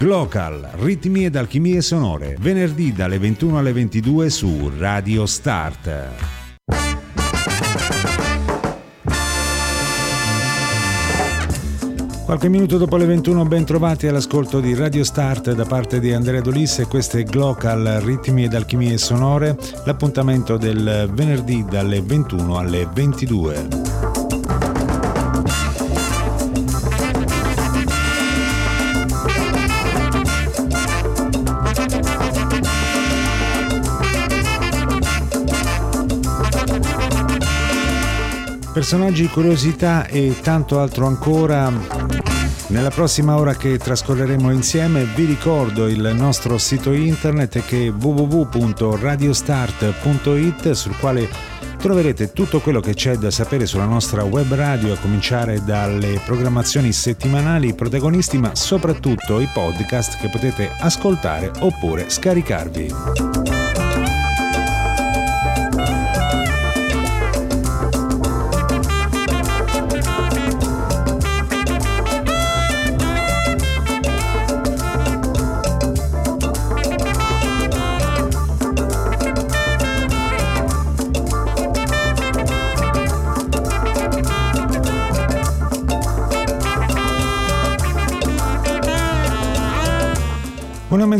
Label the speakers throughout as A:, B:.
A: Glocal, ritmi ed alchimie sonore, venerdì dalle 21 alle 22 su Radio Start. Qualche minuto dopo le 21 ben trovati all'ascolto di Radio Start da parte di Andrea Dolisse, questo è Glocal Ritmi ed Alchimie Sonore, l'appuntamento del venerdì dalle 21 alle 22. Personaggi, curiosità e tanto altro ancora. Nella prossima ora che trascorreremo insieme vi ricordo il nostro sito internet che è www.radiostart.it sul quale troverete tutto quello che c'è da sapere sulla nostra web radio a cominciare dalle programmazioni settimanali, i protagonisti ma soprattutto i podcast che potete ascoltare oppure scaricarvi.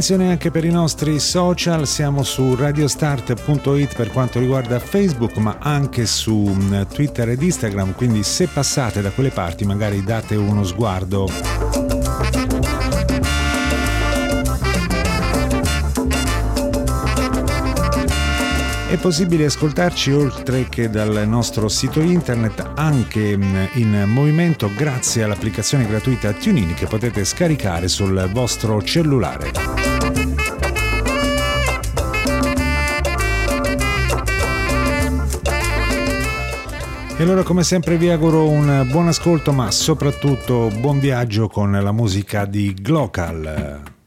A: Una menzione anche per i nostri social, siamo su radiostart.it per quanto riguarda Facebook, ma anche su mm, Twitter ed Instagram, quindi se passate da quelle parti magari date uno sguardo. È possibile ascoltarci oltre che dal nostro sito internet anche mm, in movimento grazie all'applicazione gratuita TuneIn che potete scaricare sul vostro cellulare. E allora come sempre vi auguro un buon ascolto ma soprattutto buon viaggio con la musica di Glocal.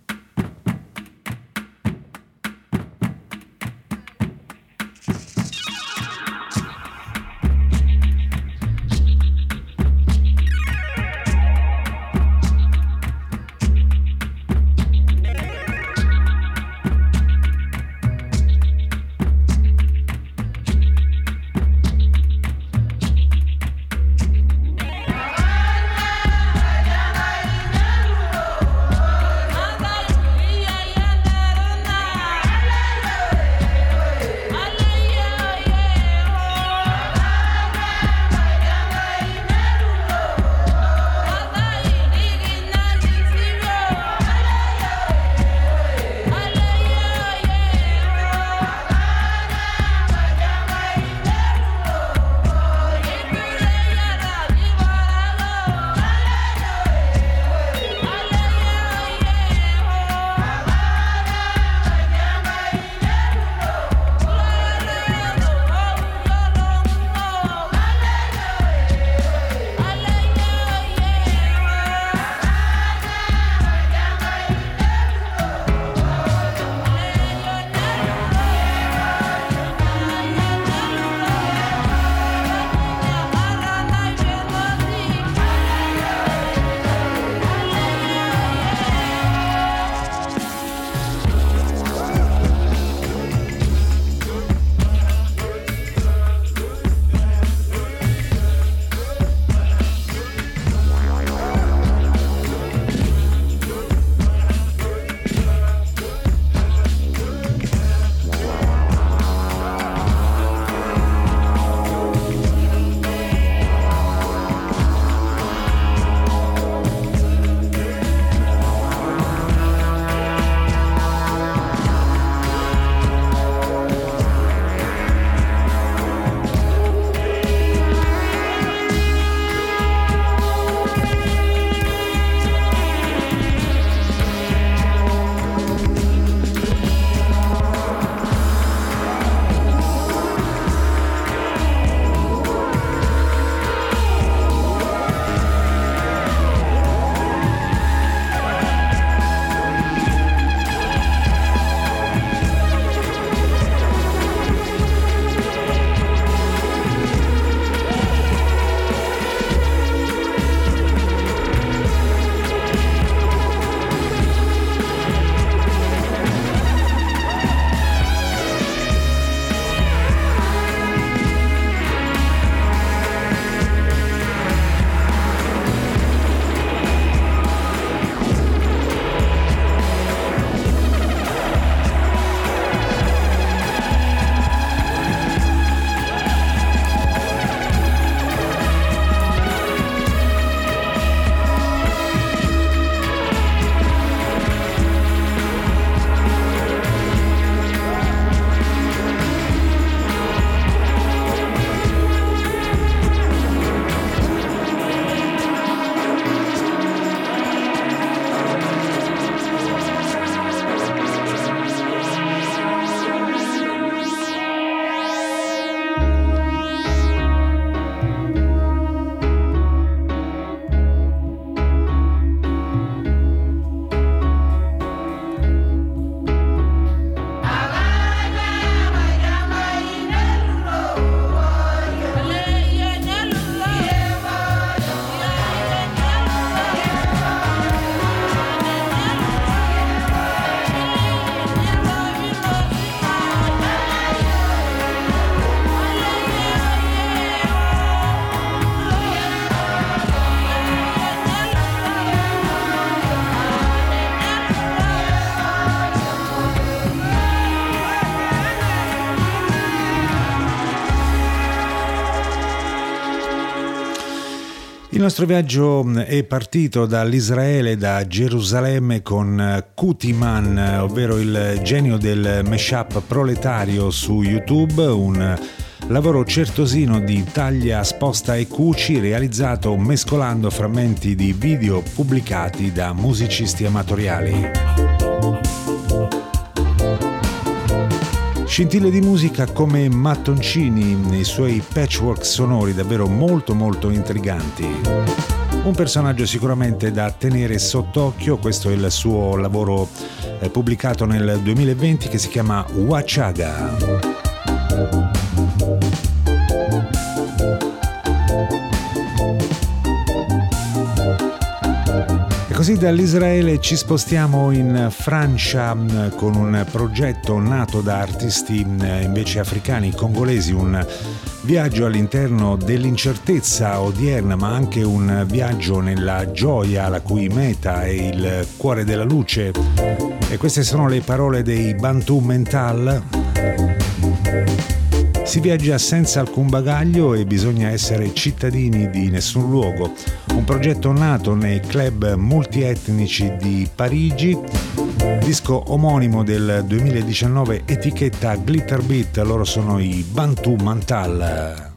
A: Nostro viaggio mm, è partito dall'Israele, da Gerusalemme con eh, Kutiman, ovvero il genio del mashup proletario su YouTube, un lavoro certosino di taglia, sposta e cuci realizzato mescolando frammenti di video pubblicati da musicisti amatoriali. Scintille di musica come mattoncini nei suoi patchwork sonori davvero molto molto intriganti. Un personaggio sicuramente da tenere sott'occhio, questo è il suo lavoro eh, pubblicato nel 2020 che si chiama Wachaga. Così dall'Israele ci spostiamo in Francia mm, con un progetto nato da artisti mm, invece africani, congolesi, un viaggio all'interno dell'incertezza odierna, ma anche un viaggio nella gioia la cui meta è il cuore della luce. E queste sono le parole dei Bantu Mental. Si viaggia senza alcun bagaglio e bisogna essere cittadini di nessun luogo. Un progetto nato nei club multietnici di Parigi. Disco omonimo del 2019, etichetta Glitter Beat, loro sono i Bantu Mantal.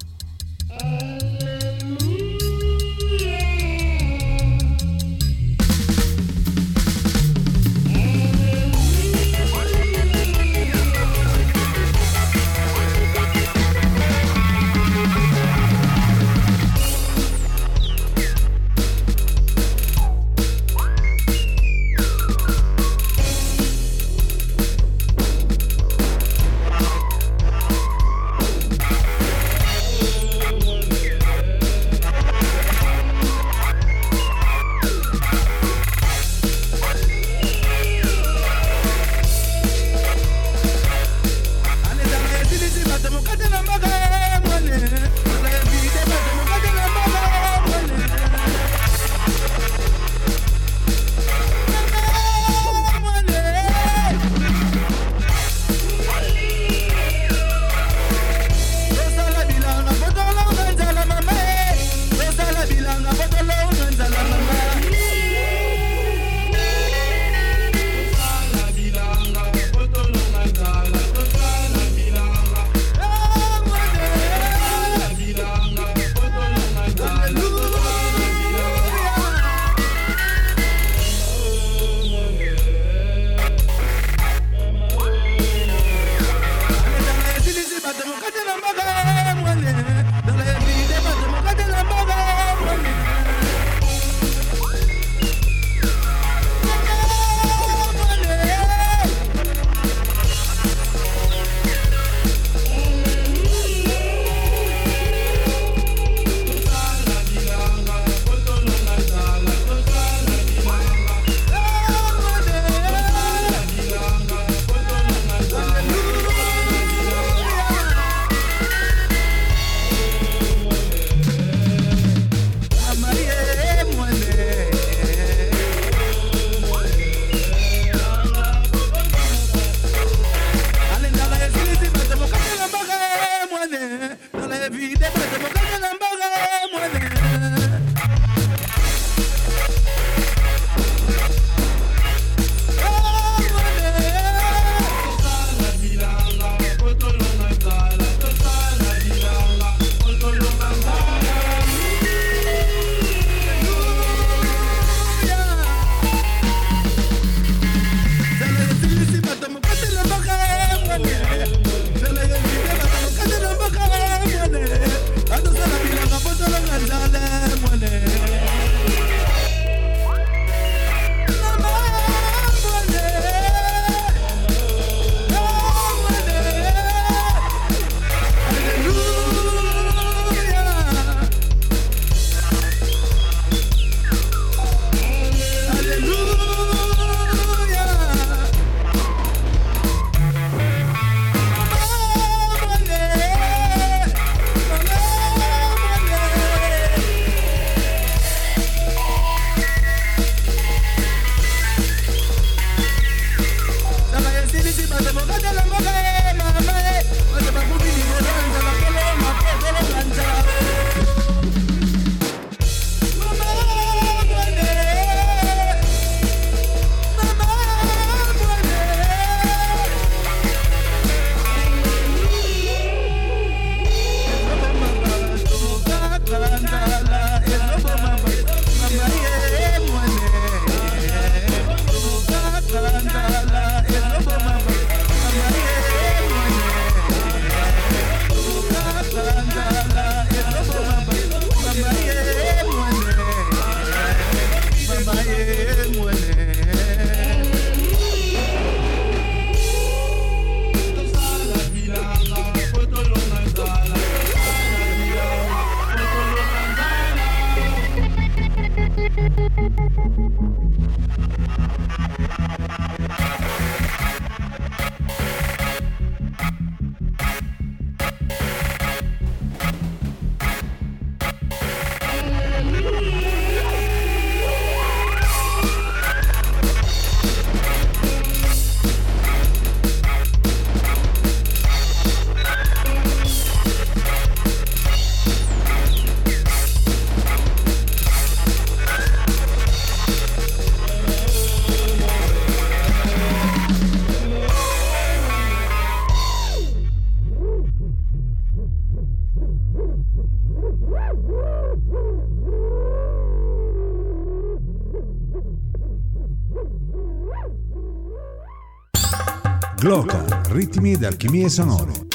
B: Gloca, ritmi ed alchimie sonore.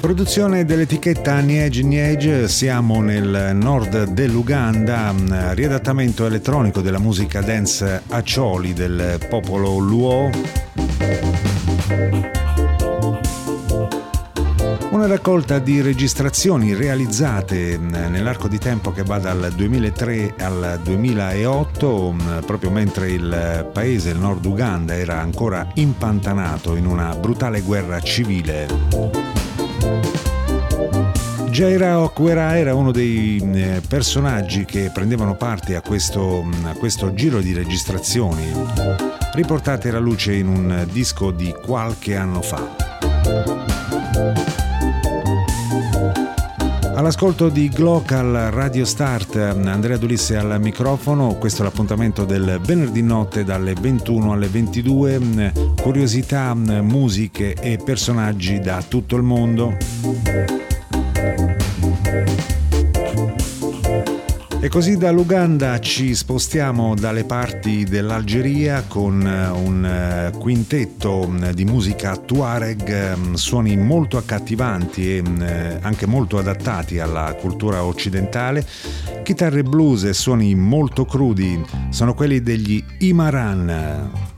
A: Produzione dell'etichetta Niege Niege siamo nel nord dell'Uganda, riadattamento elettronico della musica dance Accioli del popolo Luo. Una raccolta di registrazioni realizzate nell'arco di tempo che va dal 2003 al 2008, proprio mentre il paese, il nord Uganda, era ancora impantanato in una brutale guerra civile. Jaira Okwera era uno dei eh, personaggi che prendevano parte a questo, a questo giro di registrazioni riportate alla luce in un disco di qualche anno fa. All'ascolto di Glocal Radio Start, Andrea Dulisse al microfono, questo è l'appuntamento del venerdì notte dalle 21 alle 22, curiosità, musiche e personaggi da tutto il mondo. E così dall'Uganda ci spostiamo dalle parti dell'Algeria con eh, un eh, quintetto mm, di musica tuareg, mm, suoni molto accattivanti e mm, eh, anche molto adattati alla cultura occidentale. Chitarre blues e suoni molto crudi sono quelli degli Imaran.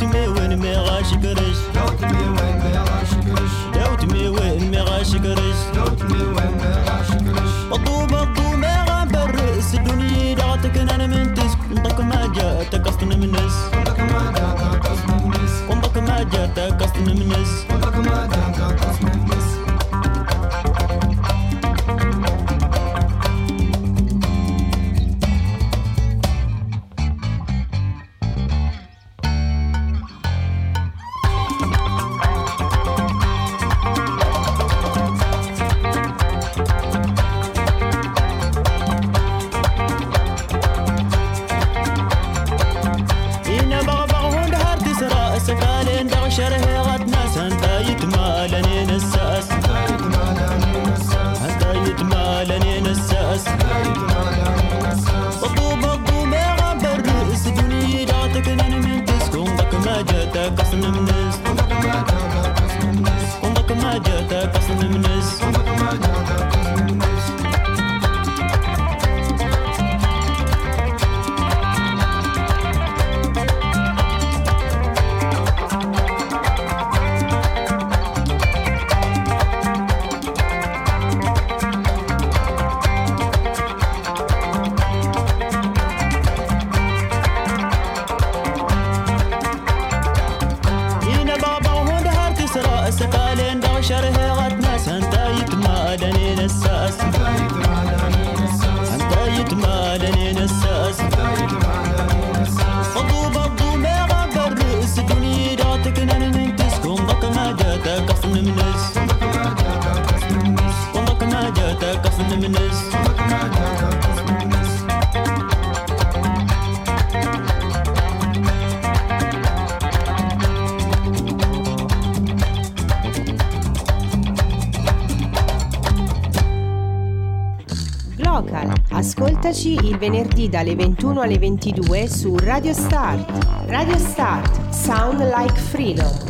C: دوت مي وين مي غاشكرش
D: دوت مي وين مي غاشكرش
C: دوت مي وين مي غاشكرش
D: دوت مي وين مي غاشكرش
C: الطوبة الطوبة غاب الرئيس الدنيا دعتك أنا من تسك انطق ما جاتك أصلا من نس
D: انطق ما جاتك أصلا من نس
C: انطق ما جاتك أصلا من نس حاجتك. اصل منس venerdì dalle 21 alle 22 su Radio Start. Radio Start, Sound Like Freedom.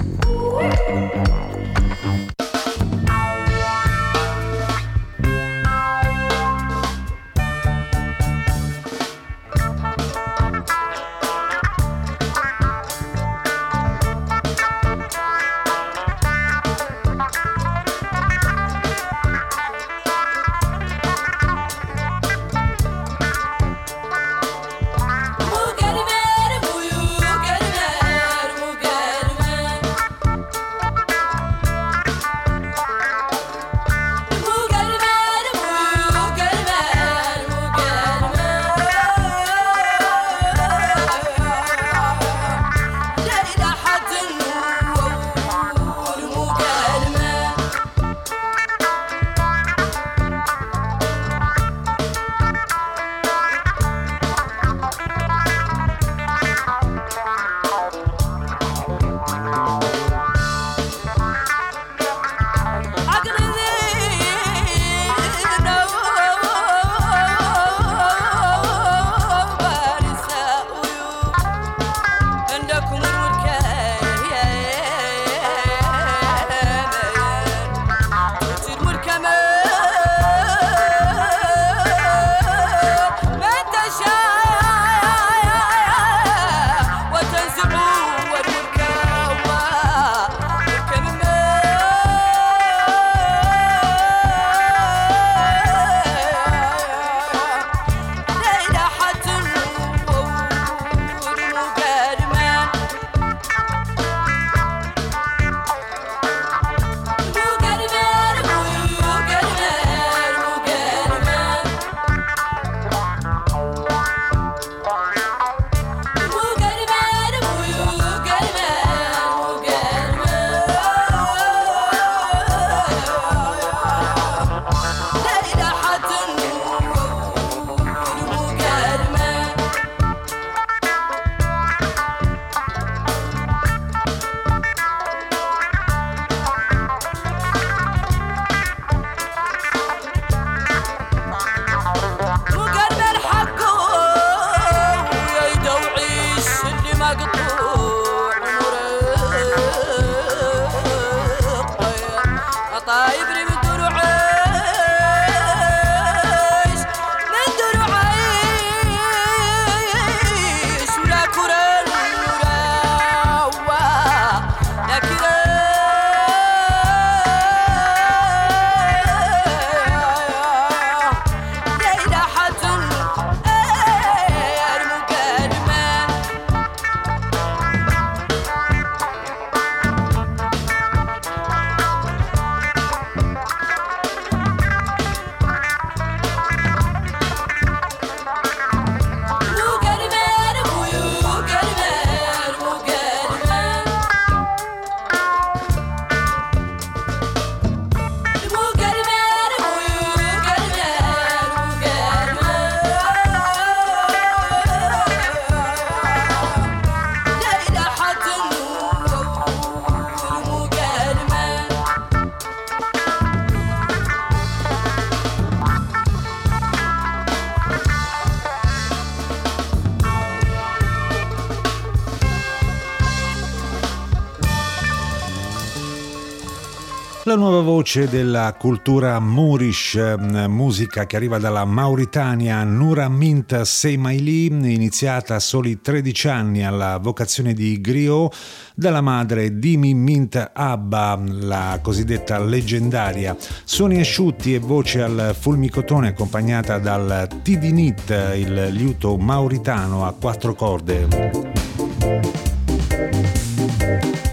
A: Nuova voce della cultura Moorish, mm, musica che arriva dalla Mauritania, Nura Mint Seymaili, iniziata a soli 13 anni alla vocazione di griot, dalla madre Dimi Mint Abba, la cosiddetta leggendaria. Suoni asciutti e voce al fulmicotone accompagnata dal Tidinit, il liuto mauritano a quattro corde.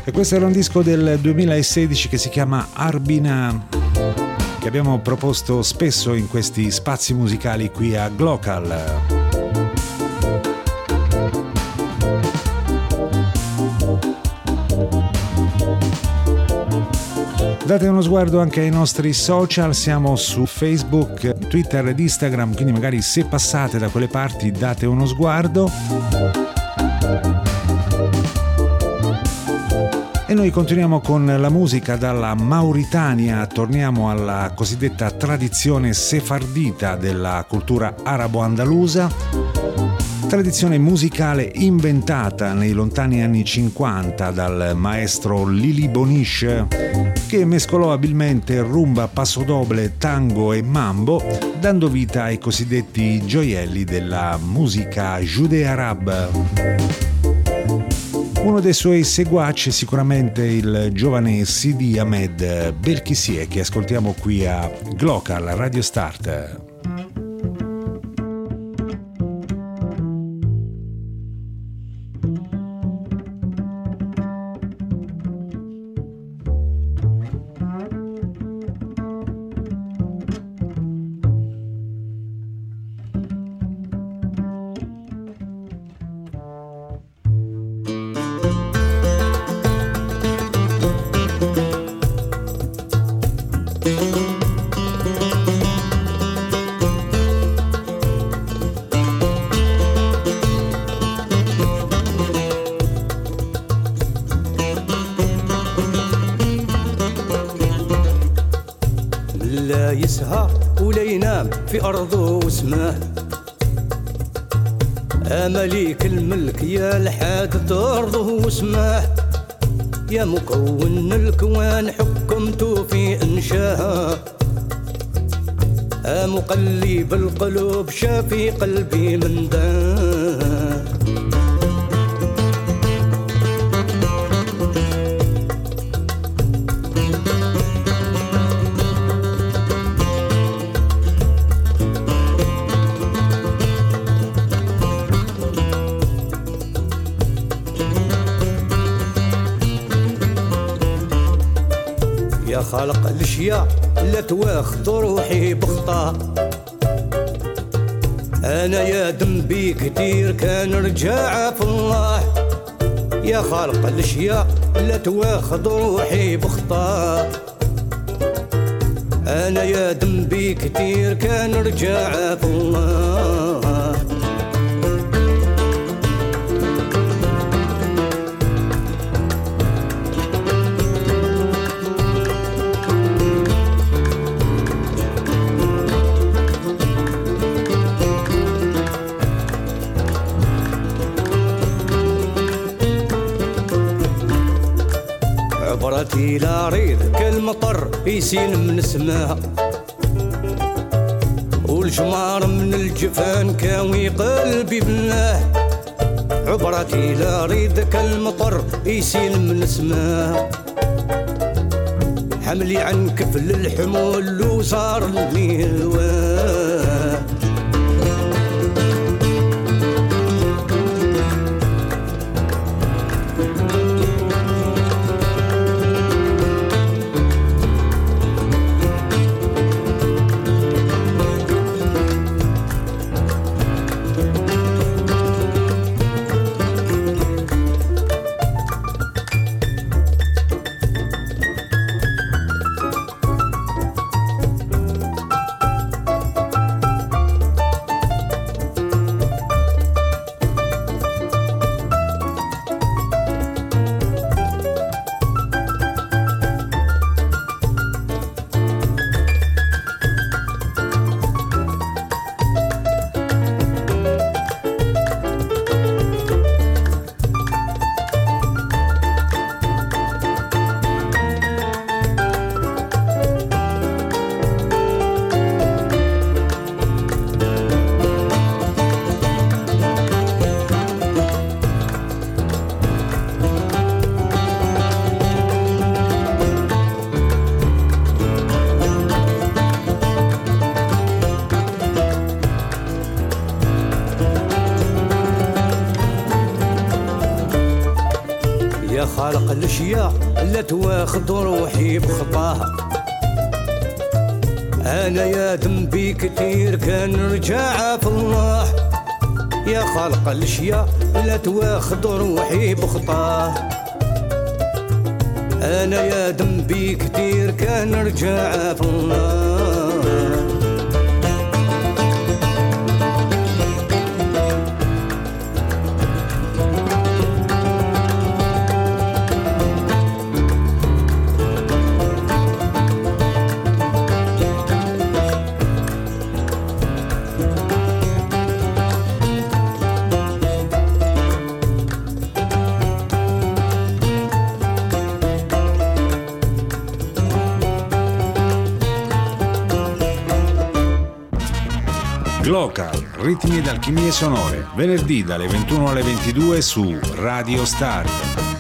A: E questo era un disco del 2016 che si chiama Arbina, che abbiamo proposto spesso in questi spazi musicali qui a Glocal. Date uno sguardo anche ai nostri social, siamo su Facebook, Twitter ed Instagram, quindi magari se passate da quelle parti date uno sguardo. Noi continuiamo con la musica dalla Mauritania, torniamo alla cosiddetta tradizione sefardita della cultura arabo-andalusa, tradizione musicale inventata nei lontani anni 50 dal maestro Lili Bonish che mescolò abilmente rumba, passodoble, tango e mambo, dando vita ai cosiddetti gioielli della musica judeo-arab. Uno dei suoi seguaci è sicuramente il giovane Sidi Ahmed Belkisie che ascoltiamo qui a Glocal Radio Start.
E: أمليك الملك يا الحاد أرضه وسماه يا مكون الكوان حكمت في إنشاها مقلب القلوب شافي قلبي من داه خلق الأشياء لا تواخذ روحي بخطا. أنا يا ذنبي كتير كان رجع في الله. يا خالق الأشياء لا تواخذ روحي بخطا. أنا يا ذنبي كتير كان رجع في الله. عبرتي لا ريد كالمطر يسين من سماها. والجمار من الجفان كاوي قلبي بالله عبرتي لا ريد كالمطر يسين من سماها. حملي عن كفل الحمول وصار الميلوان تواخذ روحي بخطاها أنا يا ذنبي كتير كان رجع في الله. يا خالق الأشياء لا تواخذ روحي بخطاه أنا يا ذنبي كتير كان رجع في الله.
A: Glocal, ritmi ed alchimie sonore, venerdì dalle 21 alle 22 su Radio Start.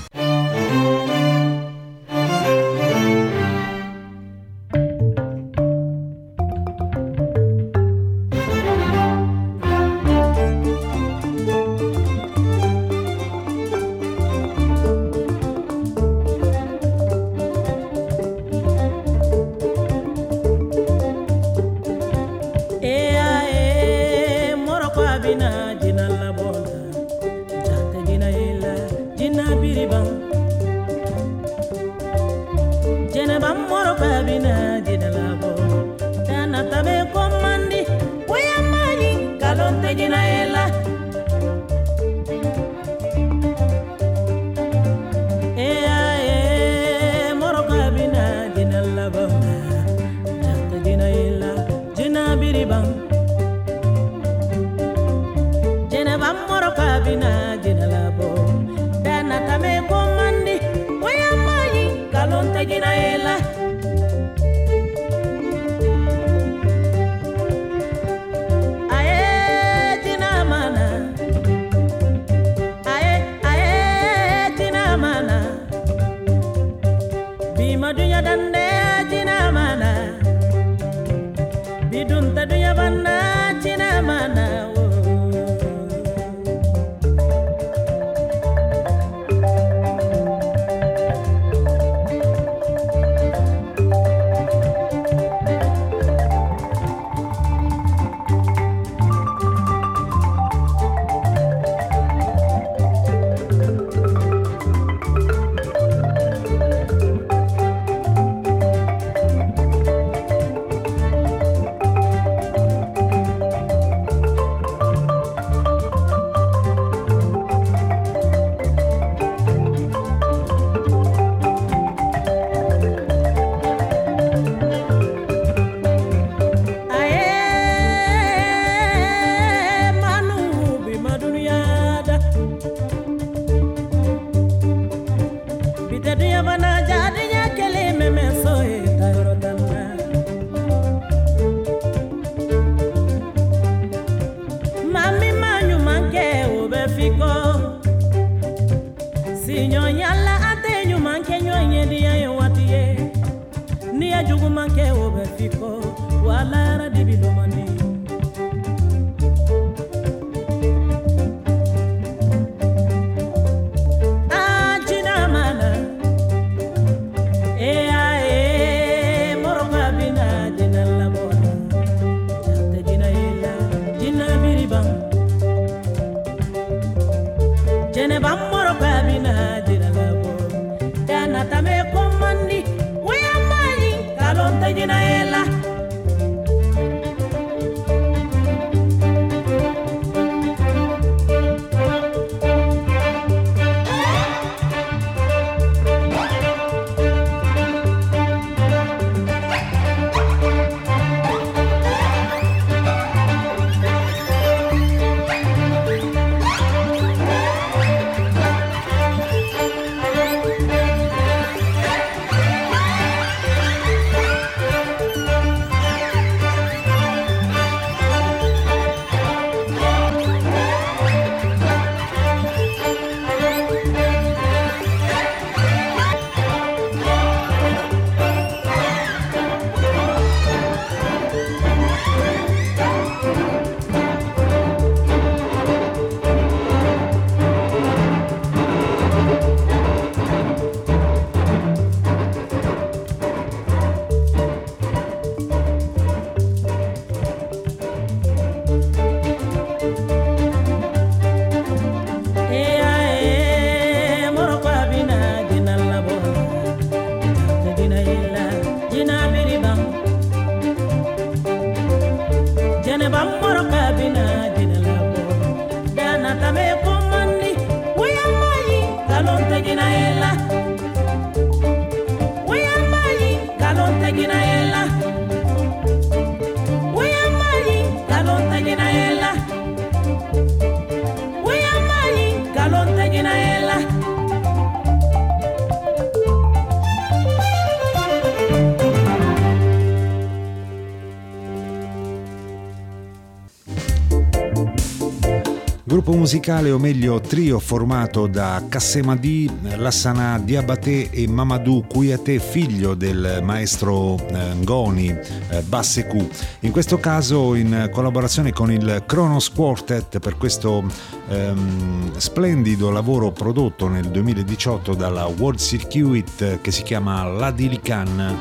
A: Musicale, o meglio trio formato da Kassemadi, Lassana Diabaté e Mamadou Kouyaté, figlio del maestro eh, Ngoni eh, Bassekou. In questo caso in collaborazione con il Kronos Quartet per questo ehm, splendido lavoro prodotto nel 2018 dalla World Circuit che si chiama La Dilican.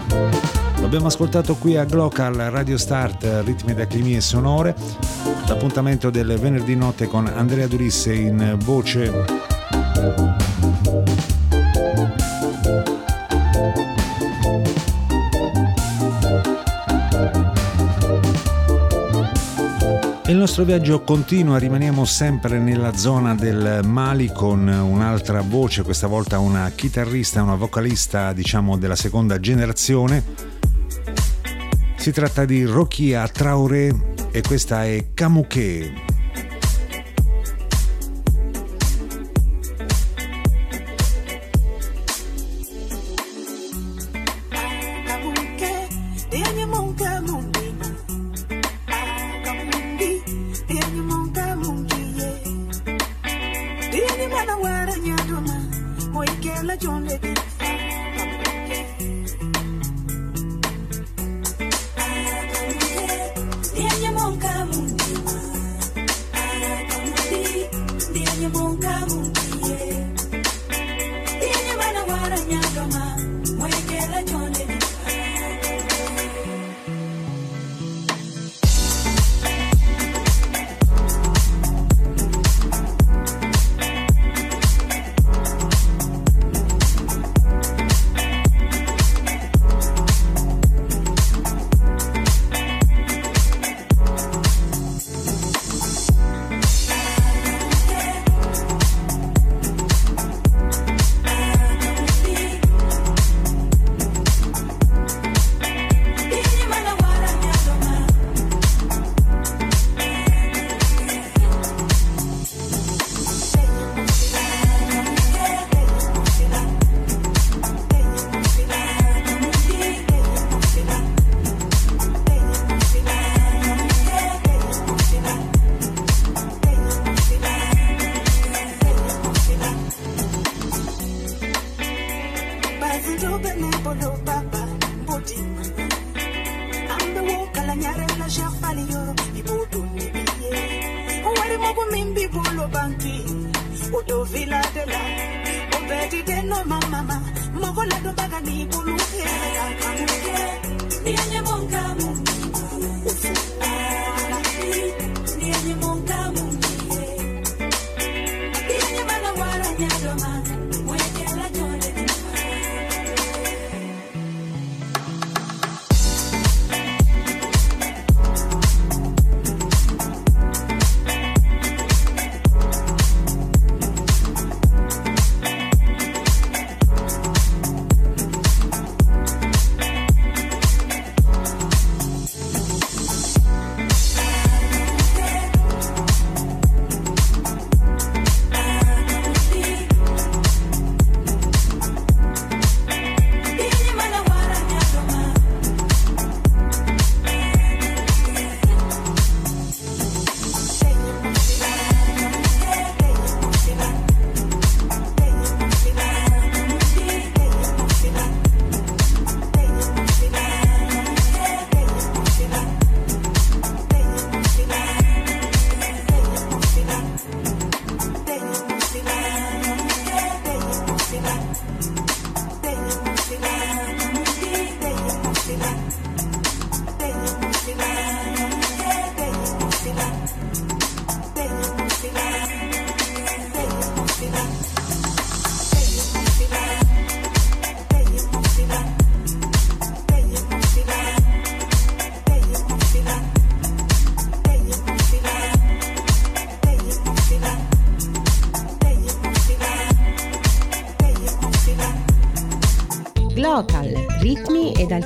A: L'abbiamo ascoltato qui a Glocal Radio Start, ritmi da climi sonore. L'appuntamento del venerdì notte con Andrea Durisse in voce. Il nostro viaggio continua, rimaniamo sempre nella zona del Mali con un'altra voce, questa volta una chitarrista, una vocalista diciamo della seconda generazione si tratta di Rokia Traoré e questa è Kamuke.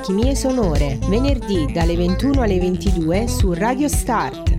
F: Alchimie sonore, venerdì dalle 21 alle 22 su Radio Start.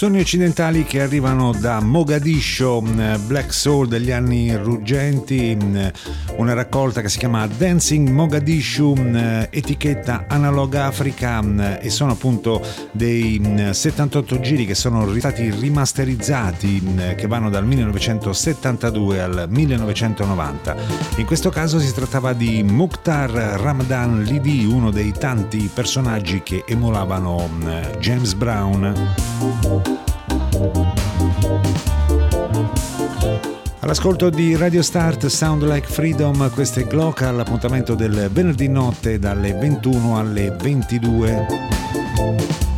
A: Suoni occidentali che arrivano da Mogadiscio, mm, Black Soul degli anni ruggenti, mm, una raccolta che si chiama Dancing Mogadishu, mm, etichetta Analog Africa e sono appunto dei 78 giri che sono stati rimasterizzati che vanno dal 1972 al 1990. In questo caso si trattava di Mukhtar Ramadan Lidi, uno dei tanti personaggi che emulavano James Brown. All'ascolto di Radio Start Sound Like Freedom, questo è Glock all'appuntamento del venerdì notte dalle 21 alle 22.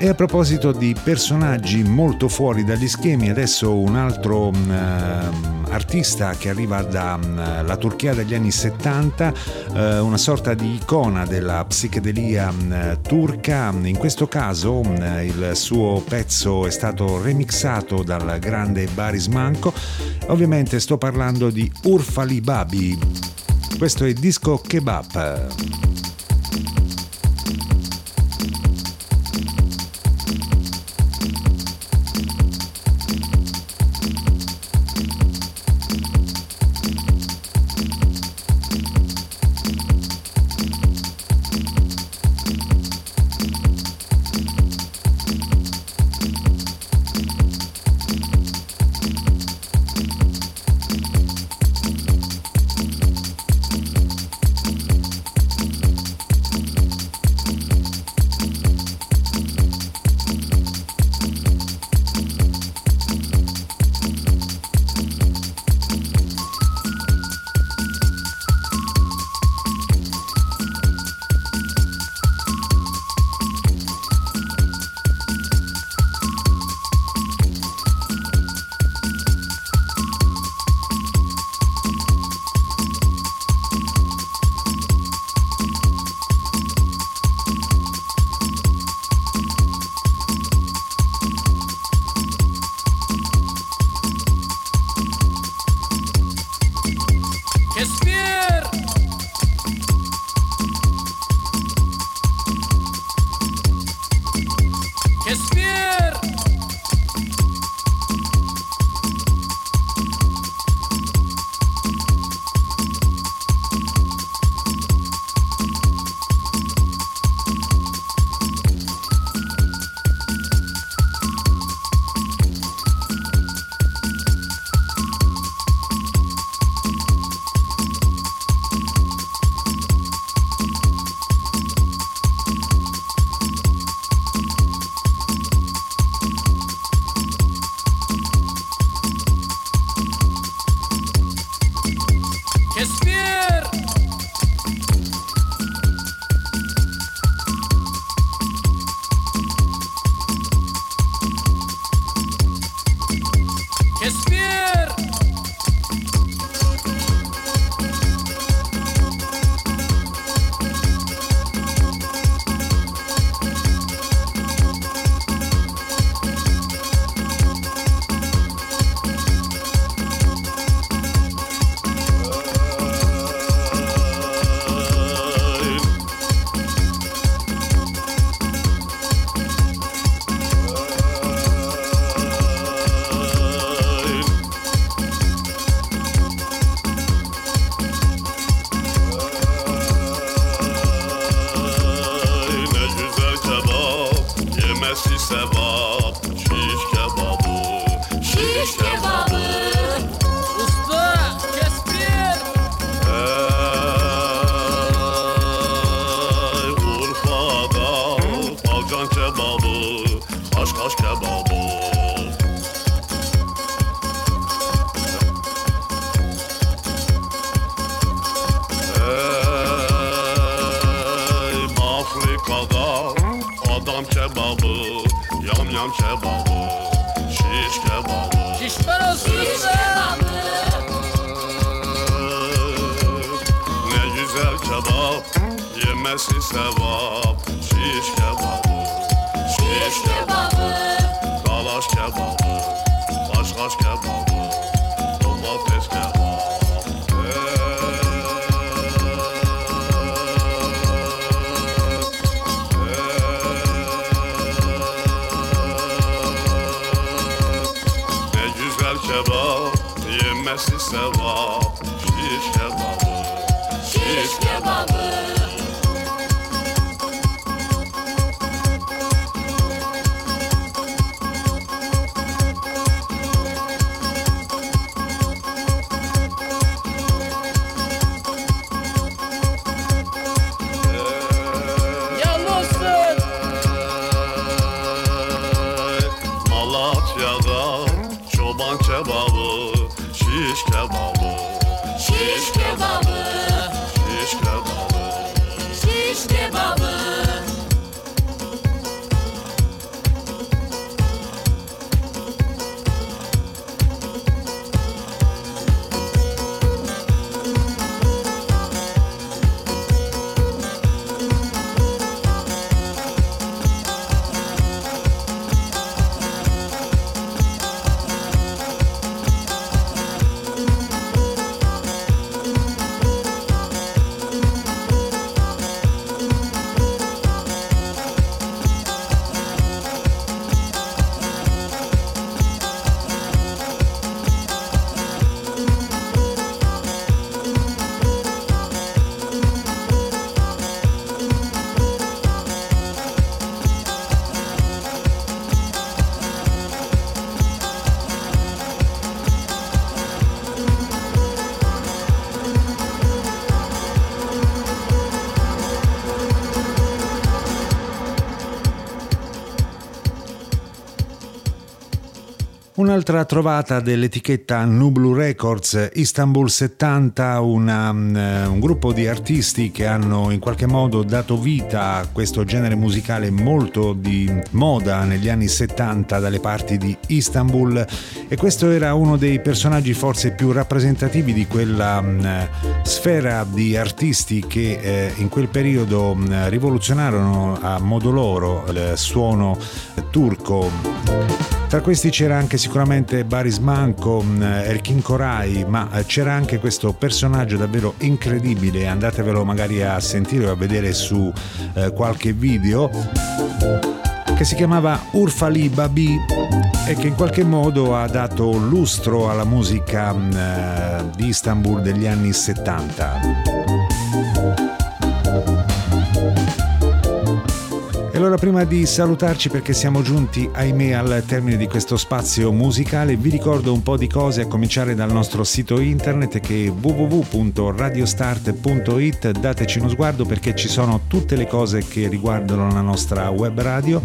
A: E a proposito di personaggi molto fuori dagli schemi, adesso un altro uh, artista che arriva dalla mm, Turchia degli anni 70, eh, una sorta di icona della psichedelia mm, turca. In questo caso il suo pezzo è stato remixato dal grande Baris Manco. Ovviamente sto parlando di Urfali Babi. Questo è Disco Kebab.
G: yam kebabı Yam yam kebabı Şiş kebabı. Şiş
H: parası Şiş kebabı
G: Ne güzel kebap Yemesi sevap. Şiş kebabı Şiş kebabı. Dalaş kebabı Kaş kaş kebabı.
A: karşı sevam Un'altra trovata dell'etichetta Nublu Records, Istanbul 70, una, mm, un gruppo di artisti che hanno in qualche modo dato vita a questo genere musicale molto di moda negli anni 70 dalle parti di Istanbul e questo era uno dei personaggi forse più rappresentativi di quella mm, sfera di artisti che eh, in quel periodo mm, rivoluzionarono a modo loro il suono turco. Tra questi c'era anche sicuramente Baris Manco, mm, Erkin Korai, ma eh, c'era anche questo personaggio davvero incredibile, andatevelo magari a sentire o a vedere su eh, qualche video, che si chiamava Urfali Babi e che in qualche modo ha dato lustro alla musica mm, eh, di Istanbul degli anni 70. Allora prima di salutarci perché siamo giunti ahimè al termine di questo spazio musicale vi ricordo un po' di cose a cominciare dal nostro sito internet che è www.radiostart.it dateci uno sguardo perché ci sono tutte le cose che riguardano la nostra web radio.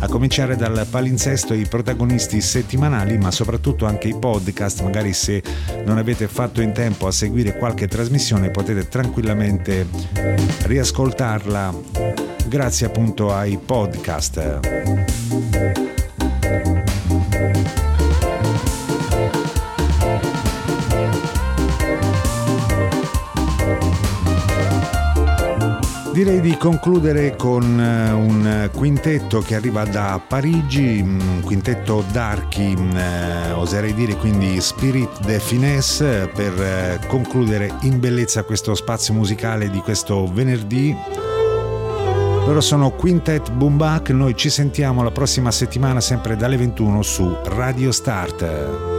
A: A cominciare dal palinsesto i protagonisti settimanali ma soprattutto anche i podcast. Magari se non avete fatto in tempo a seguire qualche trasmissione potete tranquillamente riascoltarla grazie appunto ai podcast. Direi di concludere con eh, un quintetto che arriva da Parigi, un quintetto d'archi, eh, oserei dire quindi Spirit de Finesse, per eh, concludere in bellezza questo spazio musicale di questo venerdì loro sono Quintet Boomback, noi ci sentiamo la prossima settimana sempre dalle 21 su Radio Start.